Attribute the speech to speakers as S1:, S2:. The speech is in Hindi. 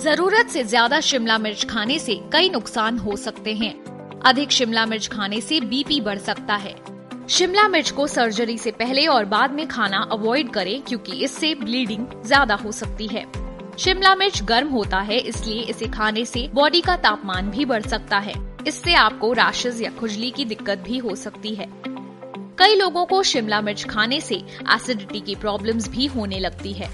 S1: ज़रूरत से ज़्यादा शिमला मिर्च खाने से कई नुकसान हो सकते हैं। अधिक शिमला मिर्च खाने से बीपी बढ़ सकता है। शिमला मिर्च को सर्जरी से पहले और बाद में खाना अवॉइड करें क्योंकि इससे ब्लीडिंग ज़्यादा हो सकती है। शिमला मिर्च गर्म होता है, इसलिए इसे खाने से बॉडी का तापमान भी बढ़ सकता है। इससे आपको राशेज या खुजली की दिक्कत भी हो सकती है। कई लोगों को शिमला मिर्च खाने से एसिडिटी की प्रॉब्लम्स भी होने लगती है।